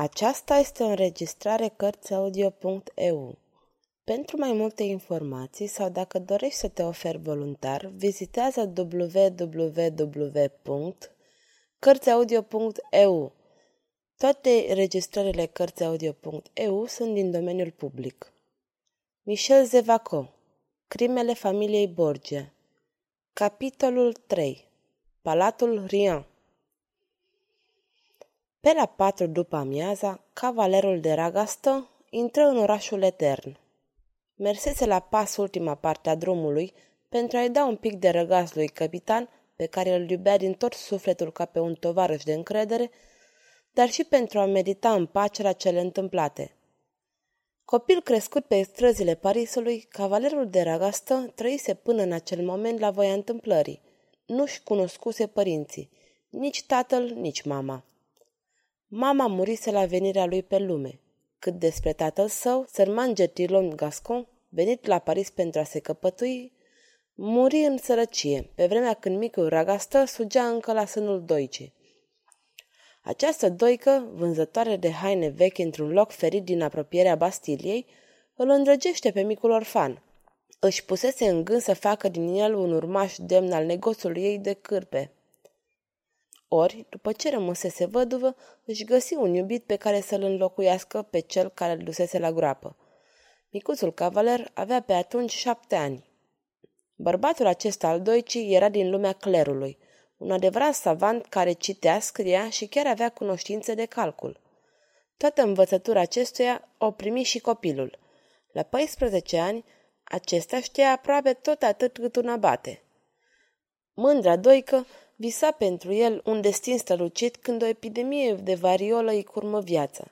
Aceasta este o înregistrare Cărțiaudio.eu. Pentru mai multe informații sau dacă dorești să te oferi voluntar, vizitează www.cărțiaudio.eu. Toate registrările Cărțiaudio.eu sunt din domeniul public. Michel Zevaco Crimele familiei Borgia Capitolul 3 Palatul Rian pe la patru după amiaza, cavalerul de ragastă intră în orașul etern. Mersese la pas ultima parte a drumului pentru a-i da un pic de răgaz lui capitan, pe care îl iubea din tot sufletul ca pe un tovarăș de încredere, dar și pentru a medita în pace la cele întâmplate. Copil crescut pe străzile Parisului, cavalerul de ragastă trăise până în acel moment la voia întâmplării. Nu-și cunoscuse părinții, nici tatăl, nici mama. Mama murise la venirea lui pe lume. Cât despre tatăl său, sărman Gertilon Gascon, venit la Paris pentru a se căpătui, muri în sărăcie, pe vremea când micul ragastă sugea încă la sânul doice. Această doică, vânzătoare de haine vechi într-un loc ferit din apropierea Bastiliei, îl îndrăgește pe micul orfan. Își pusese în gând să facă din el un urmaș demn al negoțului ei de cârpe. Ori, după ce rămăsese văduvă, își găsi un iubit pe care să-l înlocuiască pe cel care îl dusese la groapă. Micuțul cavaler avea pe atunci șapte ani. Bărbatul acesta al doicii era din lumea clerului, un adevărat savant care citea, scria și chiar avea cunoștințe de calcul. Toată învățătura acestuia o primi și copilul. La 14 ani, acesta știa aproape tot atât cât un abate. Mândra doică Visa pentru el un destin strălucit când o epidemie de variolă îi curmă viața.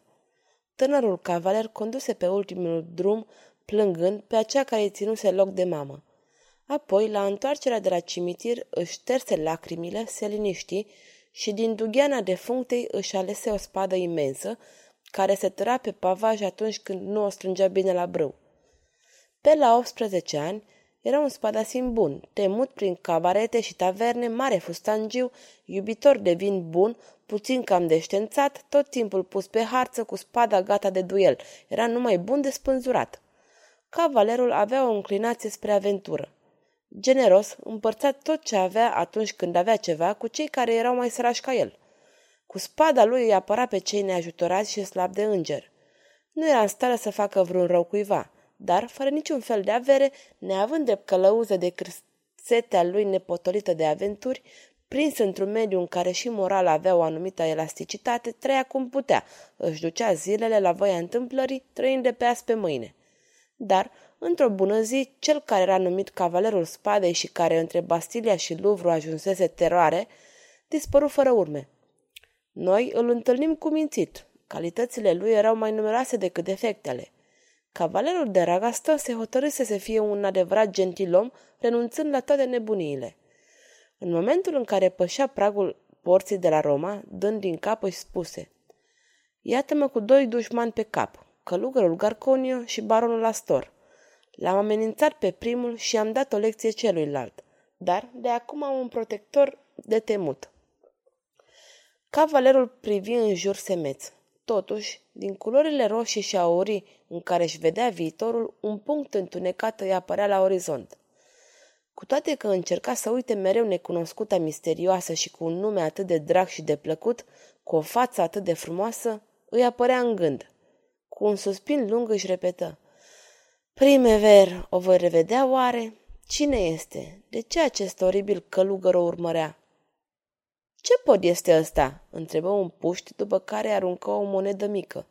Tânărul cavaler conduse pe ultimul drum, plângând pe aceea care îi ținuse loc de mamă. Apoi, la întoarcerea de la cimitir, își șterse lacrimile, se liniști și din dugheana defunctei își alese o spadă imensă, care se tăra pe pavaj atunci când nu o strângea bine la brâu. Pe la 18 ani, era un spadasin bun, temut prin cabarete și taverne, mare fustangiu, iubitor de vin bun, puțin cam deștențat, tot timpul pus pe harță cu spada gata de duel. Era numai bun de spânzurat. Cavalerul avea o înclinație spre aventură. Generos, împărțea tot ce avea atunci când avea ceva cu cei care erau mai sărași ca el. Cu spada lui îi apăra pe cei neajutorați și slab de înger. Nu era în stare să facă vreun rău cuiva – dar fără niciun fel de avere, neavând de călăuză de cârsetea lui nepotolită de aventuri, prins într-un mediu în care și morala avea o anumită elasticitate, trăia cum putea, își ducea zilele la voia întâmplării, trăind de pe azi pe mâine. Dar, într-o bună zi, cel care era numit Cavalerul Spadei și care între Bastilia și Louvre ajunsese teroare, dispăru fără urme. Noi îl întâlnim cu mințit. Calitățile lui erau mai numeroase decât defectele. Cavalerul de ragastă se hotărâse să fie un adevărat gentilom, renunțând la toate nebuniile. În momentul în care pășea pragul porții de la Roma, dând din cap, își spuse Iată-mă cu doi dușmani pe cap, călugărul Garconio și baronul Astor. L-am amenințat pe primul și am dat o lecție celuilalt, dar de acum am un protector de temut. Cavalerul privi în jur semeț. Totuși, din culorile roșii și aurii în care își vedea viitorul, un punct întunecat îi apărea la orizont. Cu toate că încerca să uite mereu necunoscuta misterioasă și cu un nume atât de drag și de plăcut, cu o față atât de frumoasă, îi apărea în gând. Cu un suspin lung își repetă. Primever, o voi revedea oare? Cine este? De ce acest oribil călugăr o urmărea? Ce pod este ăsta?" întrebă un puști, după care aruncă o monedă mică.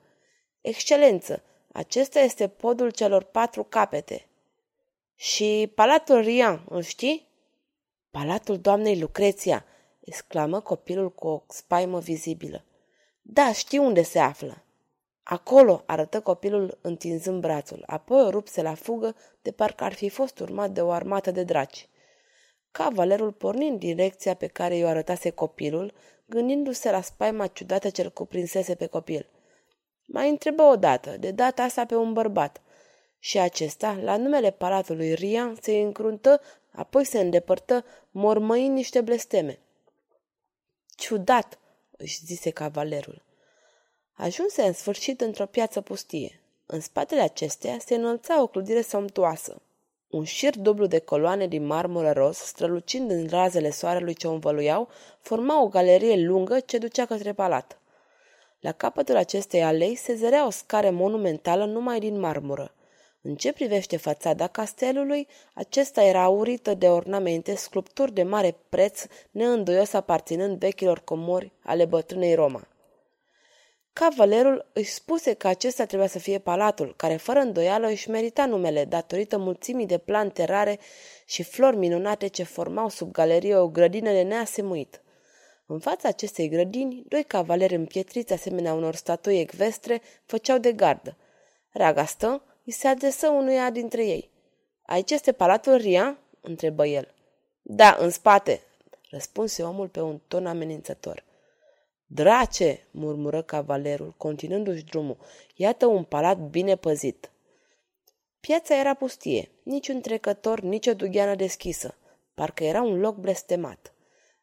Excelență, acesta este podul celor patru capete. Și palatul Rian, îl știi? Palatul doamnei Lucreția, exclamă copilul cu o spaimă vizibilă. Da, știu unde se află. Acolo, arătă copilul întinzând brațul, apoi o rupse la fugă, de parcă ar fi fost urmat de o armată de draci. Cavalerul porni în direcția pe care i-o arătase copilul, gândindu-se la spaima ciudată ce-l cuprinsese pe copil. Mai întrebă odată, de data asta pe un bărbat. Și acesta, la numele palatului Rian, se încruntă, apoi se îndepărtă, mormăind niște blesteme. Ciudat, își zise cavalerul. Ajunse în sfârșit într-o piață pustie. În spatele acesteia se înălța o clădire somptuoasă. Un șir dublu de coloane din marmură roz, strălucind în razele soarelui ce o învăluiau, forma o galerie lungă ce ducea către palat. La capătul acestei alei se zărea o scară monumentală numai din marmură. În ce privește fațada castelului, acesta era aurită de ornamente, sculpturi de mare preț, neîndoios aparținând vechilor comori ale bătrânei Roma. Cavalerul își spuse că acesta trebuia să fie palatul, care fără îndoială își merita numele, datorită mulțimii de plante rare și flori minunate ce formau sub galerie o grădină de neasemuit. În fața acestei grădini, doi cavaleri împietriți asemenea unor statui ecvestre făceau de gardă. Ragastă îi se adresă unuia dintre ei. Aici este palatul Ria?" întrebă el. Da, în spate," răspunse omul pe un ton amenințător. Drace, murmură cavalerul, continuându-și drumul, iată un palat bine păzit. Piața era pustie, niciun trecător, nici o dugheană deschisă. Parcă era un loc blestemat.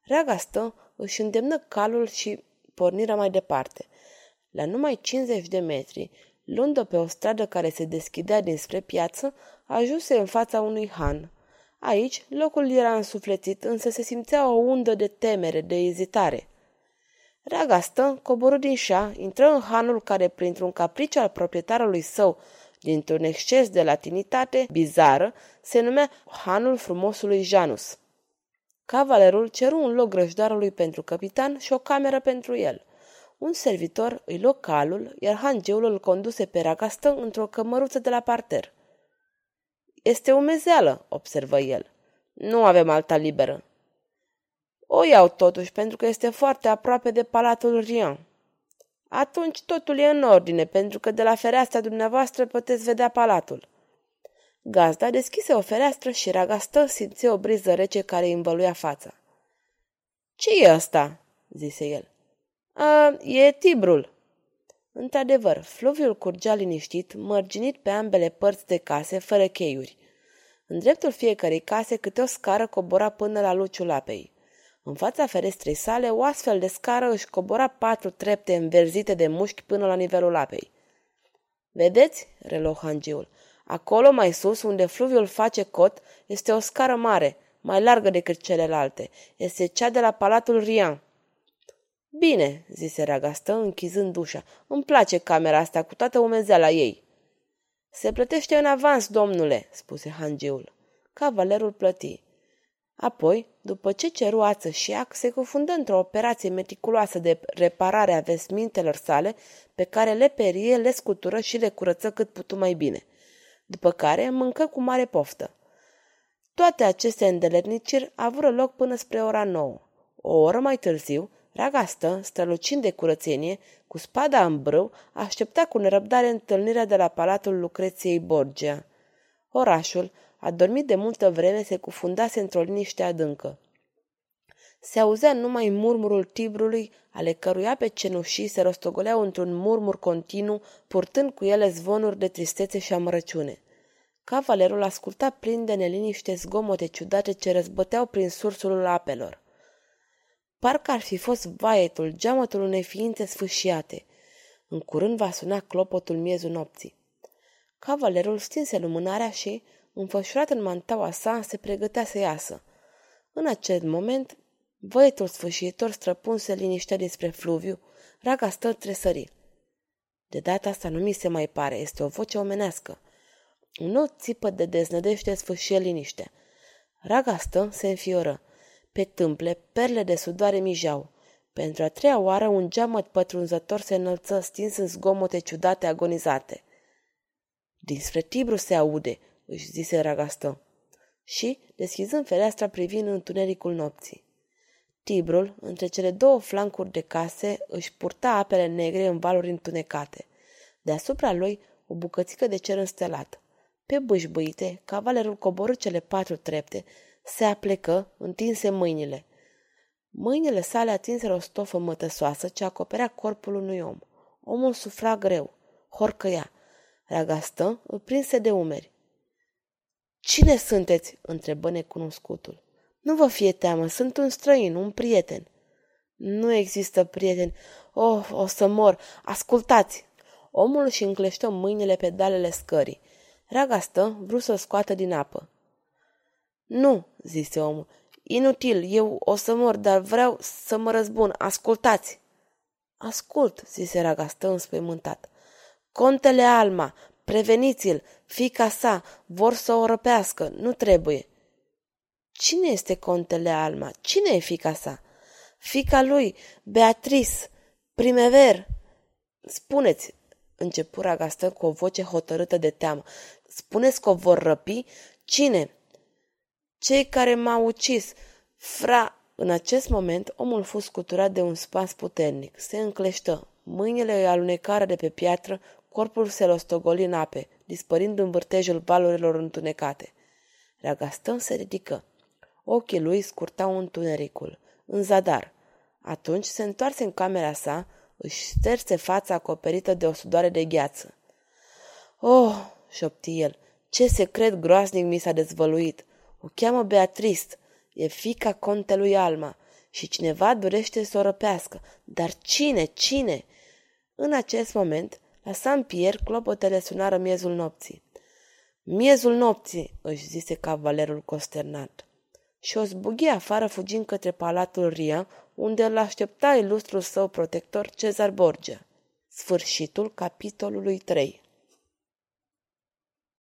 Reaga stă, își îndemnă calul și pornirea mai departe. La numai 50 de metri, luând pe o stradă care se deschidea dinspre piață, ajunse în fața unui han. Aici, locul era însuflețit, însă se simțea o undă de temere, de ezitare. Reagastă coborâ din șa, intră în hanul care, printr-un capriciu al proprietarului său, dintr-un exces de latinitate bizară, se numea hanul frumosului Janus. Cavalerul ceru un loc grăjdarului pentru capitan și o cameră pentru el. Un servitor îi luă calul, iar hangeul îl conduse pe Ragastă într-o cămăruță de la parter. Este umezeală, observă el. Nu avem alta liberă. O iau totuși pentru că este foarte aproape de Palatul Rian. Atunci totul e în ordine, pentru că de la fereastra dumneavoastră puteți vedea palatul. Gazda deschise o fereastră și ragastă simțe o briză rece care îi învăluia fața. Ce e asta?" zise el. A, e Tibrul." Într-adevăr, fluviul curgea liniștit, mărginit pe ambele părți de case, fără cheiuri. În dreptul fiecarei case, câte o scară cobora până la luciul apei. În fața ferestrei sale, o astfel de scară își cobora patru trepte înverzite de mușchi până la nivelul apei. Vedeți? reluă hangiul. Acolo mai sus, unde fluviul face cot, este o scară mare, mai largă decât celelalte. Este cea de la Palatul Rian. Bine, zise Ragastă, închizând ușa. Îmi place camera asta cu toată umezeala ei. Se plătește în avans, domnule, spuse hangiul. Cavalerul plăti. Apoi, după ce ceru ață și ac, se cufundă într-o operație meticuloasă de reparare a vesmintelor sale, pe care le perie, le scutură și le curăță cât putu mai bine. După care mâncă cu mare poftă. Toate aceste îndeletniciri avură loc până spre ora nouă. O oră mai târziu, Ragastă, strălucind de curățenie, cu spada în brâu, aștepta cu nerăbdare întâlnirea de la palatul Lucreției Borgia. Orașul, adormit de multă vreme, se cufundase într-o liniște adâncă. Se auzea numai murmurul tibrului, ale căruia pe cenușii se rostogoleau într-un murmur continuu, purtând cu ele zvonuri de tristețe și amărăciune. Cavalerul asculta plin de neliniște zgomote ciudate ce răzbăteau prin sursul apelor. Parcă ar fi fost vaietul, geamătul unei ființe sfâșiate. În curând va suna clopotul miezul nopții. Cavalerul stinse lumânarea și, înfășurat în mantaua sa, se pregătea să iasă. În acel moment, văietul sfâșitor străpunse liniștea despre fluviu, raga stă tresări. De data asta nu mi se mai pare, este o voce omenească. Un nou țipă de deznădește sfâșie liniște. Raga stă se înfioră. Pe tâmple, perle de sudoare mijau. Pentru a treia oară, un geamăt pătrunzător se înălță stins în zgomote ciudate agonizate. Dinspre Tibru se aude, își zise Ragastă. Și, deschizând fereastra privind întunericul nopții. Tibrul, între cele două flancuri de case, își purta apele negre în valuri întunecate. Deasupra lui, o bucățică de cer înstelat. Pe bâșbâite, cavalerul coborâ cele patru trepte, se aplecă, întinse mâinile. Mâinile sale atinseră o stofă mătăsoasă ce acoperea corpul unui om. Omul sufra greu, horcăia. Ragastă îl prinse de umeri. Cine sunteți?" întrebă necunoscutul. Nu vă fie teamă, sunt un străin, un prieten." Nu există prieten. Oh, o să mor! Ascultați! Omul și încleștă mâinile pe dalele scării. Ragastă vrut să o scoată din apă. Nu, zise omul, inutil, eu o să mor, dar vreau să mă răzbun. Ascultați! Ascult, zise Ragastă înspăimântat. Contele Alma, preveniți-l, fica sa, vor să o răpească, nu trebuie. Cine este contele Alma? Cine e fica sa? Fica lui, Beatrice, Primever. Spuneți, începu Ragastă cu o voce hotărâtă de teamă. Spuneți că o vor răpi? Cine? Cei care m-au ucis. Fra... În acest moment, omul fost scuturat de un spas puternic. Se încleștă. Mâinile îi alunecară de pe piatră, corpul se rostogoli în ape, dispărind în vârtejul valurilor întunecate. Ragastă se ridică. Ochii lui scurtau întunericul. În zadar. Atunci se întoarse în camera sa, își șterse fața acoperită de o sudoare de gheață. Oh, șopti el, ce secret groaznic mi s-a dezvăluit. O cheamă Beatrice, e fica contelui Alma și cineva dorește să o răpească. Dar cine, cine? În acest moment, la Saint-Pierre, clopotele sunară miezul nopții. Miezul nopții, își zise cavalerul consternat. Și o zbughi afară fugind către palatul Ria, unde îl aștepta ilustrul său protector Cezar Borgia. Sfârșitul capitolului 3